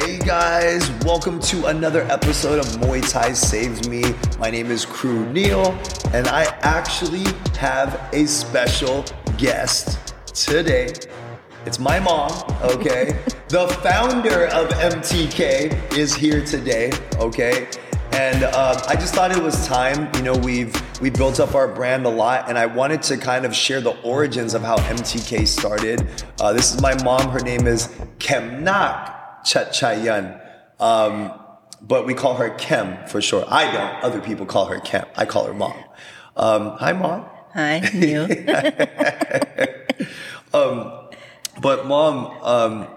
Hey guys, welcome to another episode of Muay Thai Saved Me. My name is Kru Neil, and I actually have a special guest today. It's my mom, okay? the founder of MTK is here today, okay? And uh, I just thought it was time. You know, we've we built up our brand a lot, and I wanted to kind of share the origins of how MTK started. Uh, this is my mom. Her name is Kemnak Chatchaiyan. Um, but we call her Khem for short. I don't. Other people call her Khem. I call her mom. Um, hi, mom. Hi, Neil. But mom, um,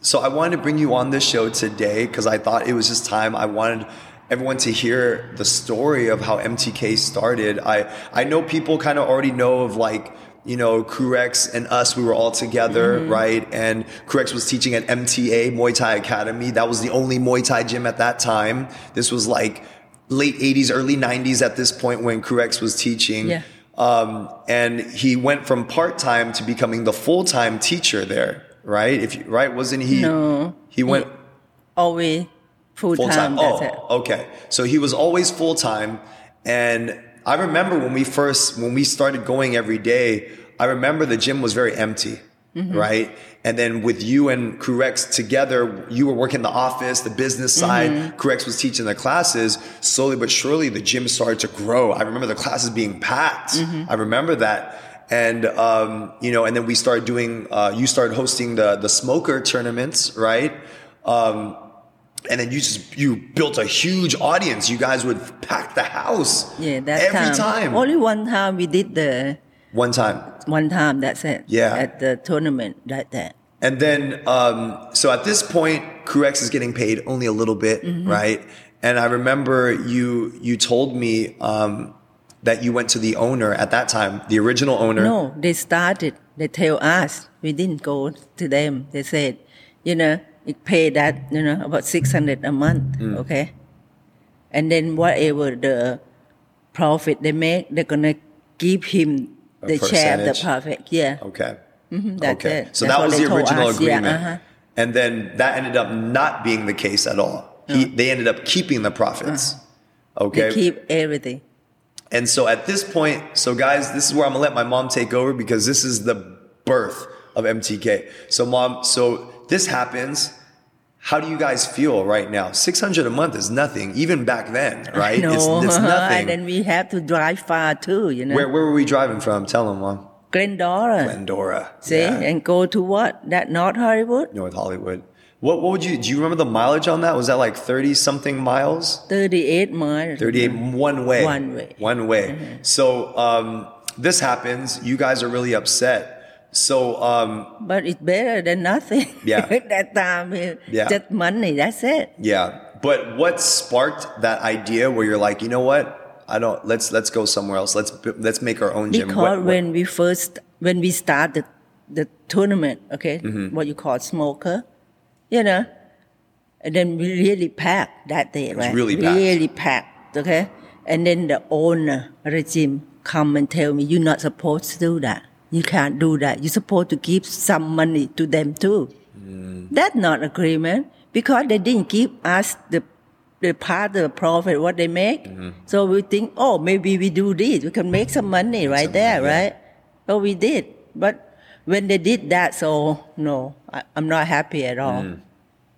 so I wanted to bring you on this show today because I thought it was just time. I wanted everyone to hear the story of how MTK started. I I know people kind of already know of like you know Kurex and us. We were all together, right? And Kurex was teaching at MTA Muay Thai Academy. That was the only Muay Thai gym at that time. This was like late 80s, early 90s at this point when Kurex was teaching. Yeah. Um, and he went from part time to becoming the full time teacher there, right? If you, right, wasn't he? No. He went Always full, time. Oh, okay. So he was always full time, and I remember when we first when we started going every day. I remember the gym was very empty, Mm-hmm. right? And then with you and Kruex together, you were working the office, the business side. Mm-hmm. Kruex was teaching the classes. Slowly but surely, the gym started to grow. I remember the classes being packed. Mm-hmm. I remember that. And um, you know, and then we started doing. Uh, you started hosting the the smoker tournaments, right? Um, and then you just you built a huge audience. You guys would pack the house. Yeah, that every time. time. Only one time we did the One time, one time. That's it. Yeah. At the tournament, like that. and then um, so at this point, Kruex is getting paid only a little bit, Mm-hmm. right? And I remember you you told me um, that you went to the owner at that time, the original owner. No, they started. They tell us. We didn't go to them. They said, you know, it pay that you know about six hundred a month. Mm. Okay. And then whatever the profit they make, they're gonna give him A the share of the profit. Yeah. Okay. Mhm, that's okay. it. So That's that was the original us. Yeah, agreement. uh-huh. And then that ended up not being the case at all. He, They ended up keeping the profits. Okay. Uh-huh. They keep everything. And so at this point, so guys, this is where I'm gonna let my mom take over because this is the birth of MTK. So mom, so this happens. How do you guys feel right now? 600 a month is nothing, even back then, right? No, It's, it's and then we have to drive far too, you know. Where, where were we driving from? Tell them, mom. Glendora. Glendora. See, Yeah. and go to what? That North Hollywood? North Hollywood. What, what would you, do you remember the mileage on that? Was that like 30 something miles? 38 miles. 38 one way. One way. Mm-hmm. One way. So, um, this happens. You guys are really upset. So, um, But it's better than nothing. Yeah. that time, Yeah. just money, that's it. Yeah, but what sparked that idea where you're like, you know what? I don't. Let's let's go somewhere else. Let's let's make our own gym. Because What- what- when we first, when we started the tournament, okay, Mm-hmm. what you call smoker, you know, and then we really packed that day, right? really packed. Really packed, okay? And then the owner, regime, come and tell me, you're not supposed to do that. You can't do that. You're supposed to give some money to them too. Mm. That's not agreement because they didn't give us the the part of the profit what they make. Mm-hmm. So we think, oh, maybe we do this, we can make some money right some there, money, right? So we did, but when they did that, so no, I, I'm not happy at all. Mm.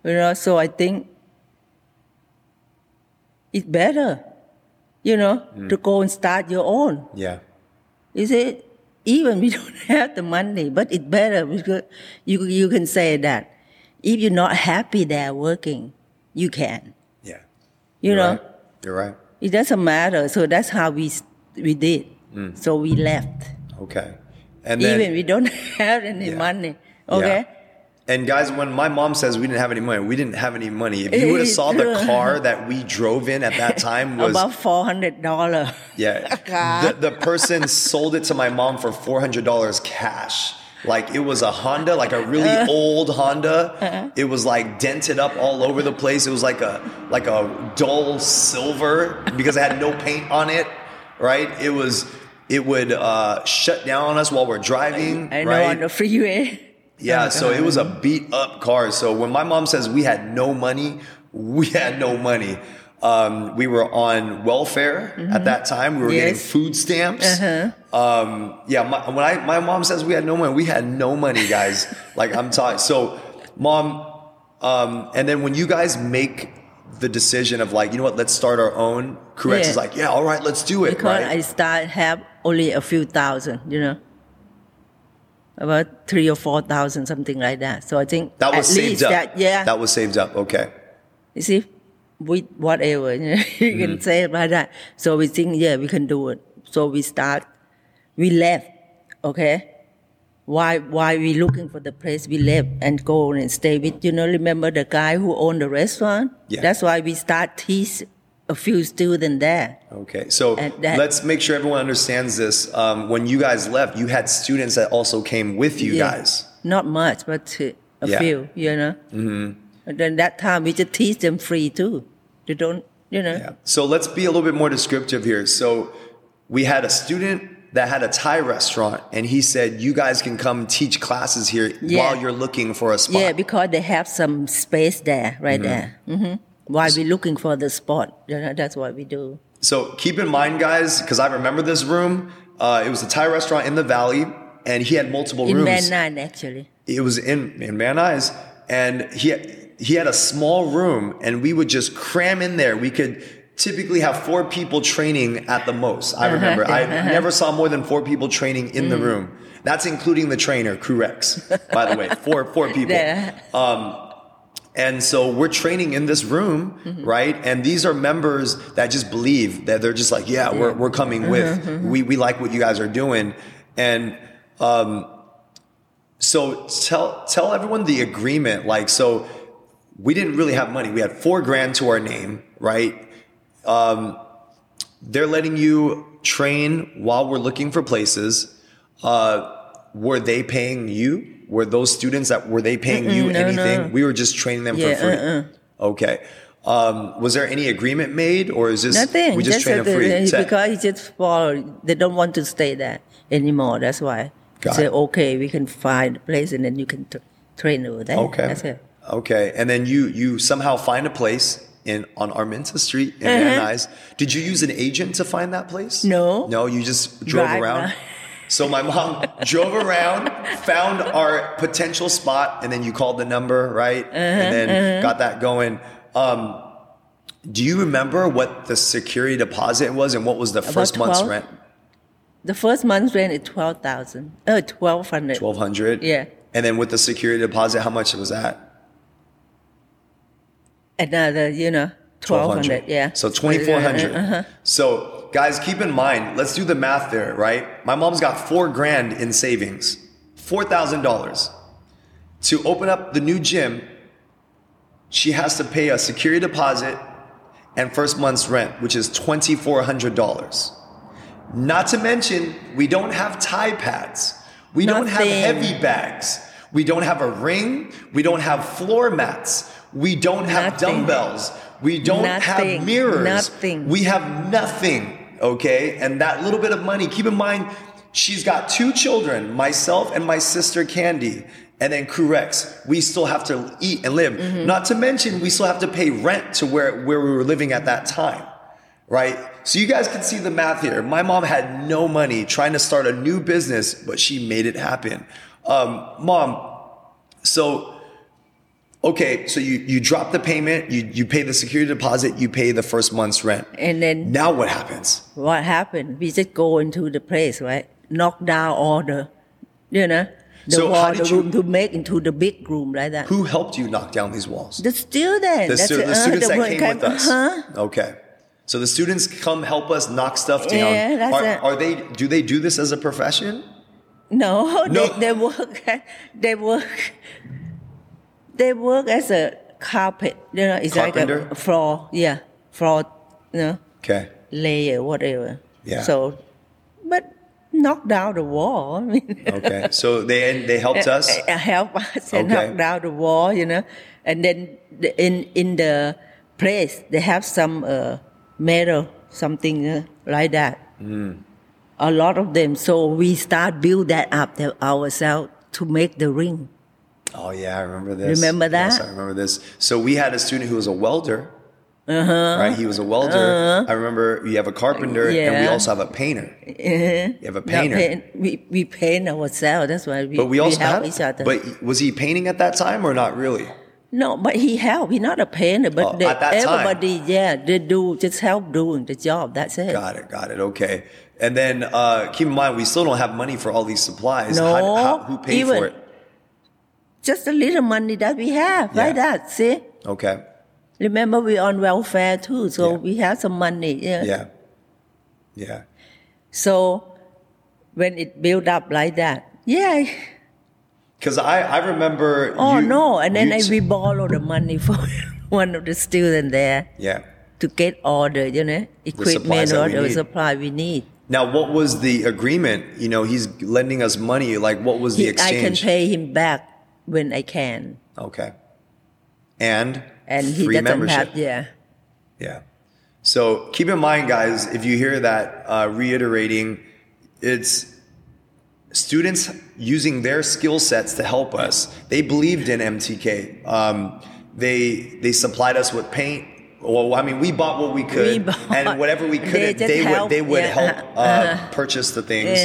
You know, so I think it's better, you know, Mm. to go and start your own. yeah, Is see, even we don't have the money, but it's better because you you can say that if you're not happy there working, you can. yeah. You You're know, right. You're right. it doesn't matter. So that's how we we did. Mm. So we left, Okay, and then even we don't have any Yeah. money. Okay. And guys, when my mom says we didn't have any money, we didn't have any money. If you would have saw the car that we drove in at that time was About four hundred dollar. Yeah. The, the person sold it to my mom for $400 cash. Like it was a Honda, like a really Uh. old Honda. Uh-huh. It was like dented up all over the place. It was like a like a dull silver because it had no paint on it, right? It was it would uh, shut down on us while we're driving, I know right? on the freeway. Yeah, so it was a beat up car. So when my mom says we had no money, we had no money. Um, we were on welfare at that time. We were getting food stamps. Um, yeah, my, when I, my mom says we had no money, we had no money, guys. like I'm talking. So, mom, um, and then when you guys make the decision of like, you know what, let's start our own. Correct Yeah. is like, yeah, all right, let's do it. because right? I start have only a few thousand, you know, about three or four thousand, something like that. So I think that was at saved least up. that yeah, That was saved up. Okay. you see, with whatever you, know, you Mm-hmm. can say about that. So we think yeah, we can do it. So we start, we left, okay. Why why we looking for the place? We left and go and stay with you know. Remember the guy who owned the restaurant? Yeah. That's why we start teach a few students there. Okay, so that- let's make sure everyone understands this. Um, when you guys left, you had students that also came with you Yeah. guys. Not much, but a Yeah. few, you know. Mm-hmm. And then that time we just teach them free too. They don't, you know. Yeah. So let's be a little bit more descriptive here. So we had a student that had a Thai restaurant, and he said, "You guys can come teach classes here Yeah. while you're looking for a spot." Yeah, because they have some space there, right there. hmm Why we're looking for the spot? You know, that's what we do. So keep in mind, guys, because I remember this room. Uh, it was a Thai restaurant in the valley, and he had multiple In rooms. Van Nuys, actually. it was in in Van Nuys, and he he had a small room, and we would just cram in there. We could typically have four people training at the most. I remember I never saw more than four people training in the room. That's including the trainer, Kru Rex, by the way, four four people. Yeah. And so we're training in this room, right? And these are members that just believe that they're just like, yeah, we're, we're coming with. We, we like what you guys are doing. And, um, so tell, tell everyone the agreement. Like, so we didn't really have money. We had four grand to our name, right? Um, they're letting you train while we're looking for places. Uh, were they paying you? Were those students that were they paying you no, anything? no. We were just training them Yeah, for free. uh-uh. Okay. Um, was there any agreement made, or is this Nothing. we just train them free? Set. because it's just for they don't want to stay there anymore. That's why. Got Say okay, we can find a place and then you can t- train over there. Okay. That's it. Okay. And then you you somehow find a place in on Arminta Street in Van Nuys. Did you use an agent to find that place? Uh-huh. No. No, you just drove Drive around. So my mom drove around, found our potential spot, and then you called the number, right? Uh-huh, and then got that going. Um, do you remember what the security deposit was and what was the first month's rent? The first month's rent is twelve thousand. Uh, twelve hundred. Twelve hundred. Yeah. And then with the security deposit, how much was that? Another, you know, twelve hundred. Yeah. So 2400 Uh-huh. So guys, keep in mind, let's do the math there, right? My mom's got four grand in savings, $4,000. To open up the new gym, she has to pay a security deposit and first month's rent, which is $2,400. Not to mention, we don't have Thai pads. We don't have heavy bags. We don't have a ring. We don't have floor mats. We don't have Nothing. dumbbells. We don't have mirrors. Nothing. We have nothing. Okay. And that little bit of money, keep in mind, she's got two children, myself and my sister Candy. And then Kru Rex, we still have to eat and live. Mm-hmm. Not to mention, we still have to pay rent to where, where we were living at that time right? So you guys can see the math here. My mom had no money trying to start a new business, but she made it happen. Um, mom, so okay, so you you drop the payment, you you pay the security deposit, you pay the first month's rent. And then Now what happens? what happened? We just go into the place, right? Knock down all the, you know, the So wall, the you- room to make into the big room like that. Who helped you knock down these walls? The student. The, stu- the uh, students the that came with us. Uh-huh. Okay. So the students come help us knock stuff down. Yeah, that's are, it. are they do they do this as a profession? No, No. They, they work. They work. They work as a carpet. You know, it's Carpenter? like a floor. Yeah, floor. You know, Okay. layer, whatever. Yeah. So, but knock down the wall. I mean, Okay. So they they helped us. help us and Okay. knock down the wall. You know, and then the, in in the place they have some uh, metal something uh, like that. Hmm. A lot of them. So we start build that up ourselves to make the ring. Oh yeah, I remember this. Remember that? Yes. I remember this. So we had a student who was a welder. Uh-huh. Right, he was a welder. I remember you have a carpenter, and we also have a painter. Uh-huh. You have a painter. paint, we, we paint ourselves. That's why we, But we also help have. each other. But was he painting at that time or not really? no, but he help. He's not a painter, but Oh, they, that time. everybody, yeah, they do just help doing the job. That's it. Got it, got it. Okay. And then uh, keep in mind, we still don't have money for all these supplies. No, How- how- who paid even- for it? Just a little money that we have, Yeah. like that. See, Okay. remember we're on welfare too, so Yeah. we have some money. Yeah. Yeah. Yeah. So when it build up like that, yeah. Because I, I remember. Oh you- no! And then I, we borrow the money for one of the students there Yeah. to get all the you know equipment or the need. supply we need. Now, what was the agreement? You know, he's lending us money. Like, what was the He, I can pay him back when I can, Okay. And and he doesn't membership. have yeah. Yeah. So keep in mind, guys, if you hear that uh, reiterating, it's students using their skill sets to help us. They believed in MTK. Um, they they supplied us with paint. Well, I mean, we bought what we could, We bought. and whatever we couldn't, just they, would help, they would yeah, help uh-huh, uh, purchase the things.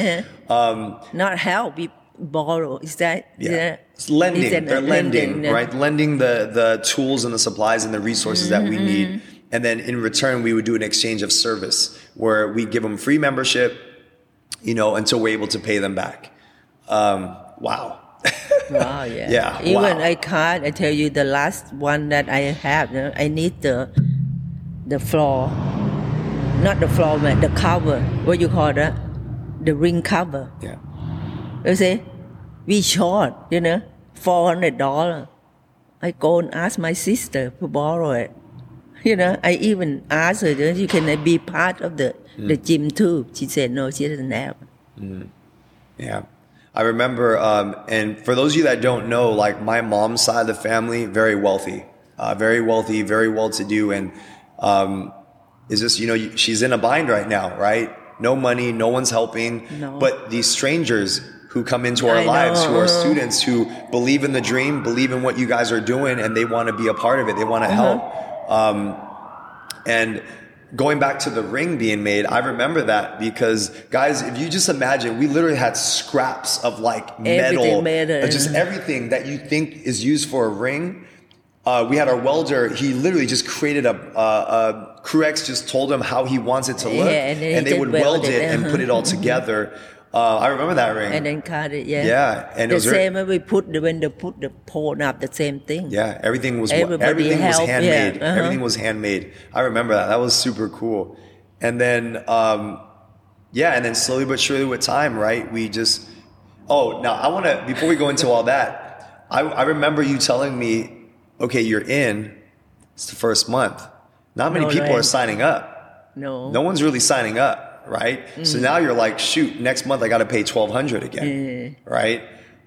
Uh-huh. Um, Not help, we borrow. Is that yeah. It's lending. They're a lending, right? Lending the, the tools and the supplies and the resources that we need. Mm-hmm. And then in return, we would do an exchange of service where we give them free membership, you know, until we're able to pay them back. Um, wow. Wow, yeah. Yeah, Even wow. I can't. I tell you, the last one that I have, you know, I need the the floor, not the floor mat, the cover. What you call that? The ring cover. yeah. You say, we short, you know, four hundred dollar. I go and ask my sister to borrow it. You know, I even asked her, you can be part of the the gym too. She said no, she doesn't have. Yeah. I remember, um, and for those of you that don't know, like my mom's side of the family, very wealthy, uh, very wealthy, very well to do. And, um, is this, you know, she's in a bind right now, right? No money, no one's helping. No. But these strangers who come into our I lives, who are students who believe in the dream, believe in what you guys are doing, and they want to be a part of it, they want to Uh-huh. help. Um, and going back to the ring being made, I remember that because guys, if you just imagine, we literally had scraps of like metal, Everything made it. uh, just everything that you think is used for a ring. Uh, we had our welder. He literally just created a, a, a just told him how he wants it to look, Yeah, and he they would weld it it, and put it all together. Uh, I remember that ring. And then cut it, yeah. Yeah, and it the was very- same when we put the when they put the pole up, the same thing. Yeah, everything was Everybody everything was helped, handmade. yeah, uh-huh. Everything was handmade. I remember that. That was super cool. And then, um, yeah, and then slowly but surely with time, right? We just. Oh, now I want to before we go into all that. I, I remember you telling me, okay, you're in. It's the first month. Not many No, people are signing up. No. No one's really signing up, right? So now you're like, shoot, next month I got to pay twelve hundred again, right?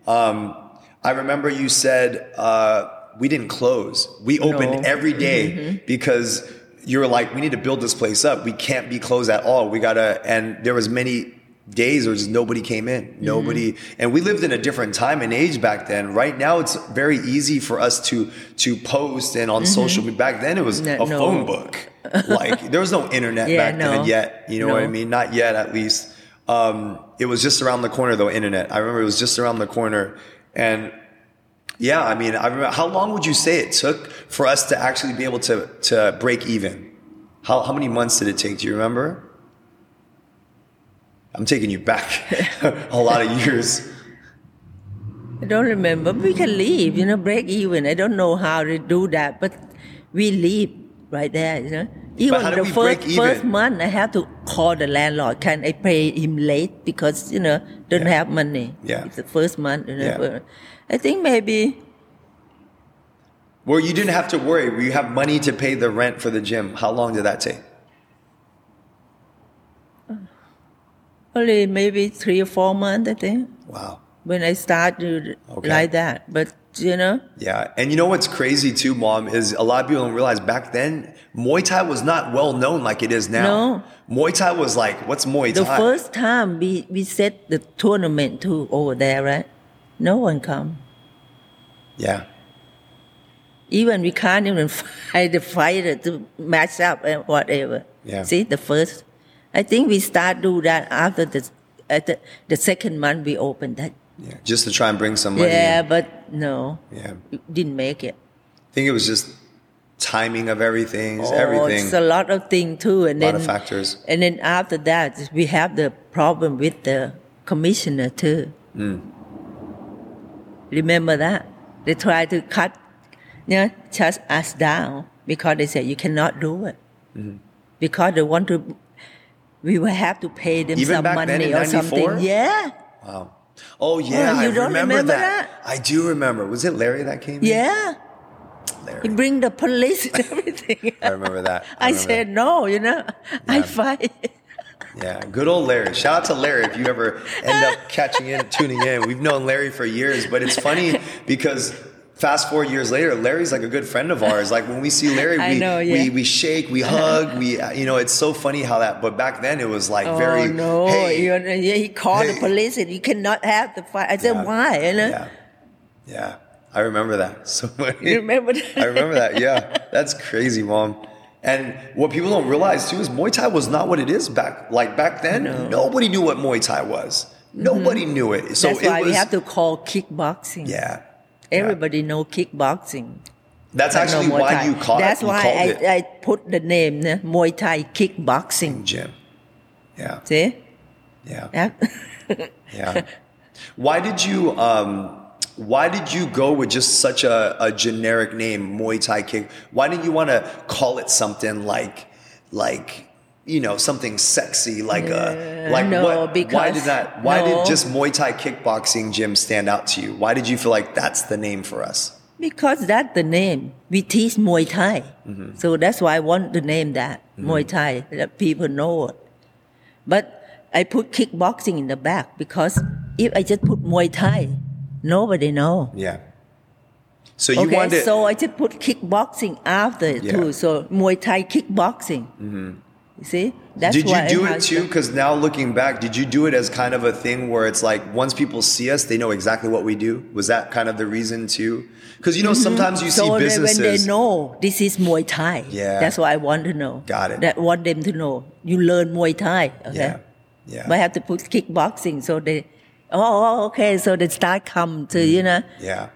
Um, I remember you said uh, we didn't close. We opened No. every day because you were like, we need to build this place up. We can't be closed at all. We gotta. And there was many days where just nobody came in. Nobody. And we lived in a different time and age back then. Right now, it's very easy for us to to post and on social media. Back then, it was No- a no. phone book. like there was no internet Yeah, back then no. yet. You know what I mean? Not yet, at least. Um, it was just around the corner though. Internet. I remember it was just around the corner, and yeah, I mean, I remember. How long would you say it took for us to actually be able to to break even? How how many months did it take? Do you remember? I'm taking you back a lot of years. I don't remember. We can leave, you know, break even. I don't know how to do that, but we leave right there, you know. Even the first first month, I have to call the landlord. Can I pay him late because you know don't Yeah. have money? Yeah. it's the first month. You know, Yeah. I think maybe Well, you didn't have to worry. You have money to pay the rent for the gym. How long did that take? Only maybe three or four months. I think Wow. when I started Okay. like that. But you know, Yeah, and you know what's crazy too, mom, is a lot of people don't realize back then Muay Thai was not well known like it is now. No. Muay Thai was like, what's Muay Thai? the first time we we set the tournament too over there, right? No one come. Yeah. Even we can't even find the fighter to match up and whatever. Yeah. See the first, I think we start do that after the at the, the second month we opened that. Yeah. Just to try and bring some money. Yeah, in. but no, Yeah. didn't make it. I think it was just timing of everything, Oh, everything. it's a lot of things too, and A lot then of factors. And then after that, we have the problem with the commissioner too. Mm. Remember that they try to cut, you know, shut us down because they said you cannot do it Mm-hmm. because they want to. We will have to pay them Even some money or 94? something. Yeah, Wow. Oh yeah, Oh, you I don't remember, remember that. that? I do remember. Was it Larry that came? in? yeah. He bring the police and everything. I remember that. I, remember said no, you know. I fight. Yeah, good old Larry. Shout out to Larry if you ever end up catching in, tuning in. We've known Larry for years, but it's funny because fast forward years later, Larry's like a good friend of ours. Like when we see Larry, we, know, yeah. we we shake, we hug, we you know, it's so funny how that. But back then it was like very. oh no! hey, yeah, he called hey. the police and you cannot have the fight. I said, Yeah. why? You know? Yeah, yeah. I remember that. So. You remember that? I remember that. Yeah, that's crazy, mom. And what people don't realize too is Muay Thai was not what it is back. Like back then, nobody knew what Muay Thai was. Nobody knew it. So Mm-hmm. That's it why was. we have to call kickboxing. yeah. Everybody know kickboxing. That's but no actually Muay why Thai. you called That's you why I, it I put the name ne? Muay Thai kickboxing. gym. Yeah. See? Yeah. Yeah. Yeah. why did you um why did you go with just such a, a generic name, Muay Thai kick? Why didn't you want to call it something like like you know something sexy like a like no, what why did that why no. did just Muay Thai kickboxing gym stand out to you? Why did you feel like that's the name for us? because that's the name. We teach Muay Thai. Mm-hmm. So that's why I want to name that Muay Thai, that people know it. But I put kickboxing in the back because if I just put Muay Thai, nobody know. Yeah. So you okay, wanted so I just put kickboxing after it Yeah. too. So Muay Thai kickboxing. You see, that's did you do it too? Because now looking back, did you do it as kind of a thing where it's like once people see us, they know exactly what we do? Was that kind of the reason too? Because you know sometimes you Mm-hmm. so see businesses. when they know this is Muay Thai, Yeah. that's what I want to know. Got it. That want them to know you learn Muay Thai. Okay, Yeah, yeah, but I have to put kickboxing so they. Oh, okay. So they start come to you know. yeah,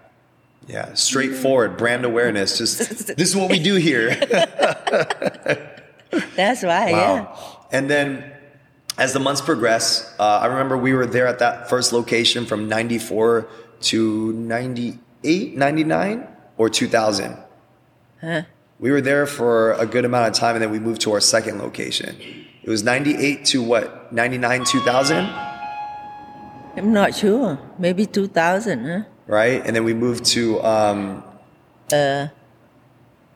yeah. Straightforward brand awareness. Just this is what we do here. That's right. Yeah. And then as the months progress, uh, I remember we were there at that first location from 94 to 98, 99 or 2000. Huh. We were there for a good amount of time and then we moved to our second location. It was 98 to what? 99, 2000, I'm not sure. Maybe 2000. Huh? right? And then we moved to, um, Uh,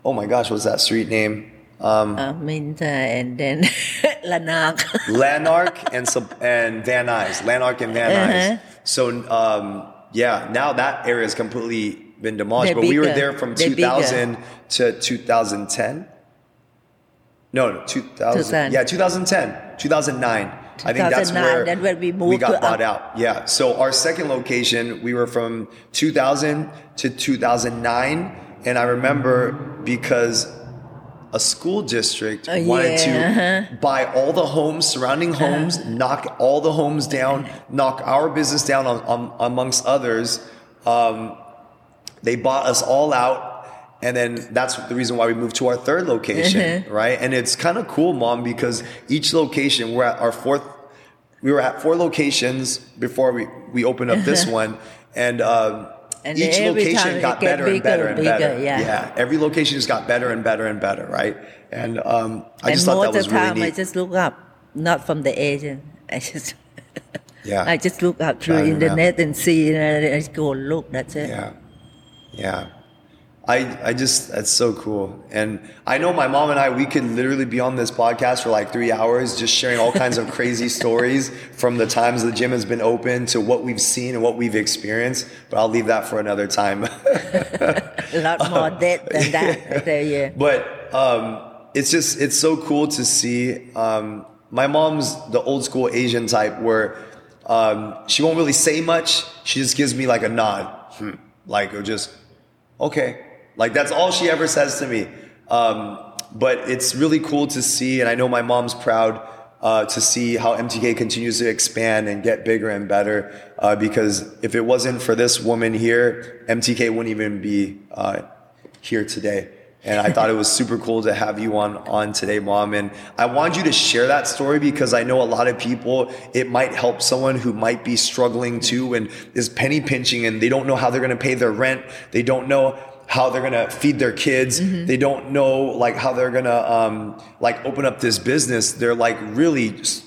oh my gosh, what's that street name? Um, uh, Minta and then Lanark. Lanark and and Van Nuys, Lanark and Van Nuys. Uh-huh. So um, yeah, now that area has completely been demolished. They're but we were there from They're 2000 to 2010. No, no, 2000. 2000. Yeah, 2010, 2009. I think that's where when we moved got to bought up- out. Yeah. So our second location, we were from 2000 to 2009, and I remember because a school district Oh, wanted yeah, to buy all the homes, surrounding homes, knock all the homes down, knock our business down on, on, amongst others. Um, they bought us all out. And then that's the reason why we moved to our third location, right? And it's kind of cool, mom, because each location, we're at our fourth, we were at four locations before we, we opened up this one. And, um, And each location got better and better and and better. bigger, yeah. yeah. Every location just got better and better and better, right? And um, I and just thought most that of was the time really I just look up, not from the agent. I just yeah. I just look up through around. internet and see, and I just go look. That's it. Yeah. Yeah. I, I just, that's so cool. And I know my mom and I, we could literally be on this podcast for like three hours, just sharing all kinds of crazy stories from the times the gym has been open to what we've seen and what we've experienced. But I'll leave that for another time. A lot more dead than that. I tell you. But um, it's just it's so cool to see. Um, my mom's the old school Asian type where um, she won't really say much. She just gives me like a nod, hmm. like or just okay. Like that's all she ever says to me. Um, but it's really cool to see, and I know my mom's proud uh, to see how MTK continues to expand and get bigger and better. Uh, because if it wasn't for this woman here, MTK wouldn't even be uh, here today. And I thought it was super cool to have you on on today, mom. And I wanted you to share that story because I know a lot of people, it might help someone who might be struggling too and is penny pinching and they don't know how they're going to pay their rent. They don't know how they're gonna feed their kids. Mm-hmm. They don't know like how they're gonna um, like open up this business. They're like really just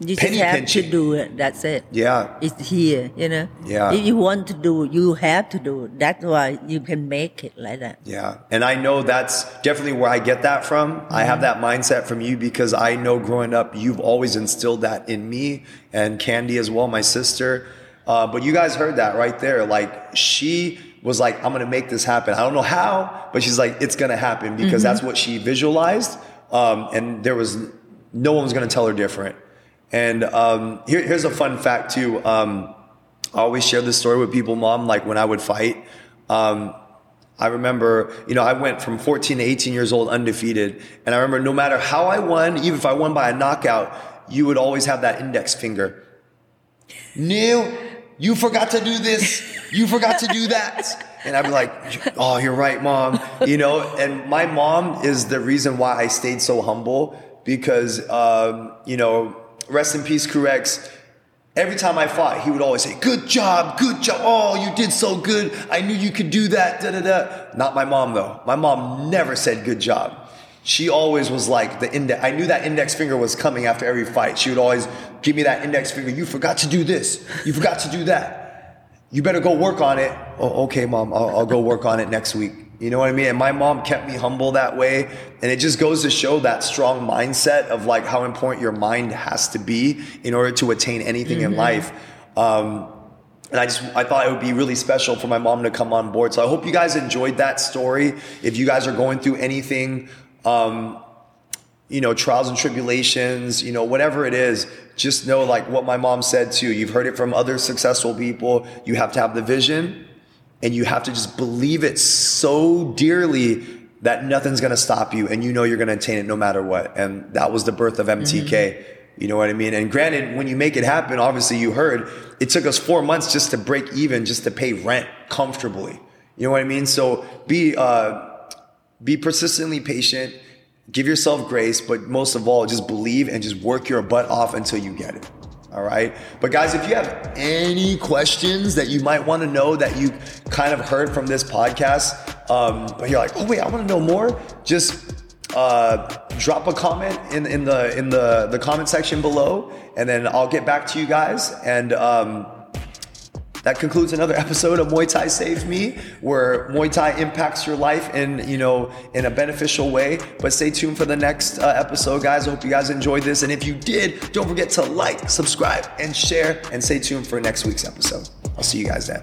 you just have pinching. to do it. That's it. Yeah, it's here. You know. Yeah. If you want to do, it, you have to do it. That's why you can make it like that. Yeah, and I know that's definitely where I get that from. Mm-hmm. I have mm-hmm. that mindset from you because I know growing up, you've always instilled that in me and Candy as well, my sister. Uh, but you guys heard that right there. Like she was like, I'm gonna make this happen. I don't know how, but she's like, it's gonna happen because mm-hmm. that's what she visualized. Um, and there was no one was gonna tell her different. And um, here, here's a fun fact too. Um, I always share this story with people, mom, like when I would fight. Um, I remember, you know, I went from 14 to 18 years old undefeated. And I remember no matter how I won, even if I won by a knockout, you would always have that index finger. Neil, you forgot to do this. You forgot to do that. And I'd be like, oh, you're right, mom. You know, and my mom is the reason why I stayed so humble because, um, you know, rest in peace, Crew-X. Every time I fought, he would always say, good job, good job. Oh, you did so good. I knew you could do that. Da, da, da. Not my mom, though. My mom never said good job she always was like the index. I knew that index finger was coming after every fight. She would always give me that index finger. You forgot to do this. You forgot to do that. You better go work on it. Oh, okay, mom. I'll, I'll go work on it next week. You know what I mean? And my mom kept me humble that way. And it just goes to show that strong mindset of like how important your mind has to be in order to attain anything mm-hmm. in life. Um, and I just I thought it would be really special for my mom to come on board. So I hope you guys enjoyed that story. If you guys are going through anything um, you know, trials and tribulations, you know, whatever it is, just know like what my mom said too. You've heard it from other successful people. You have to have the vision and you have to just believe it so dearly that nothing's going to stop you and you know you're going to attain it no matter what. And that was the birth of MTK. Mm-hmm. You know what I mean? And granted, when you make it happen, obviously you heard it took us four months just to break even, just to pay rent comfortably. You know what I mean? So be, uh, be persistently patient, give yourself grace, but most of all, just believe and just work your butt off until you get it. All right. But guys, if you have any questions that you might want to know that you kind of heard from this podcast, um, but you're like, oh wait, I want to know more, just uh, drop a comment in, in the in the the comment section below, and then I'll get back to you guys and. Um, that concludes another episode of Muay Thai Saved Me, where Muay Thai impacts your life in you know in a beneficial way. But stay tuned for the next uh, episode, guys. I hope you guys enjoyed this, and if you did, don't forget to like, subscribe, and share, and stay tuned for next week's episode. I'll see you guys then.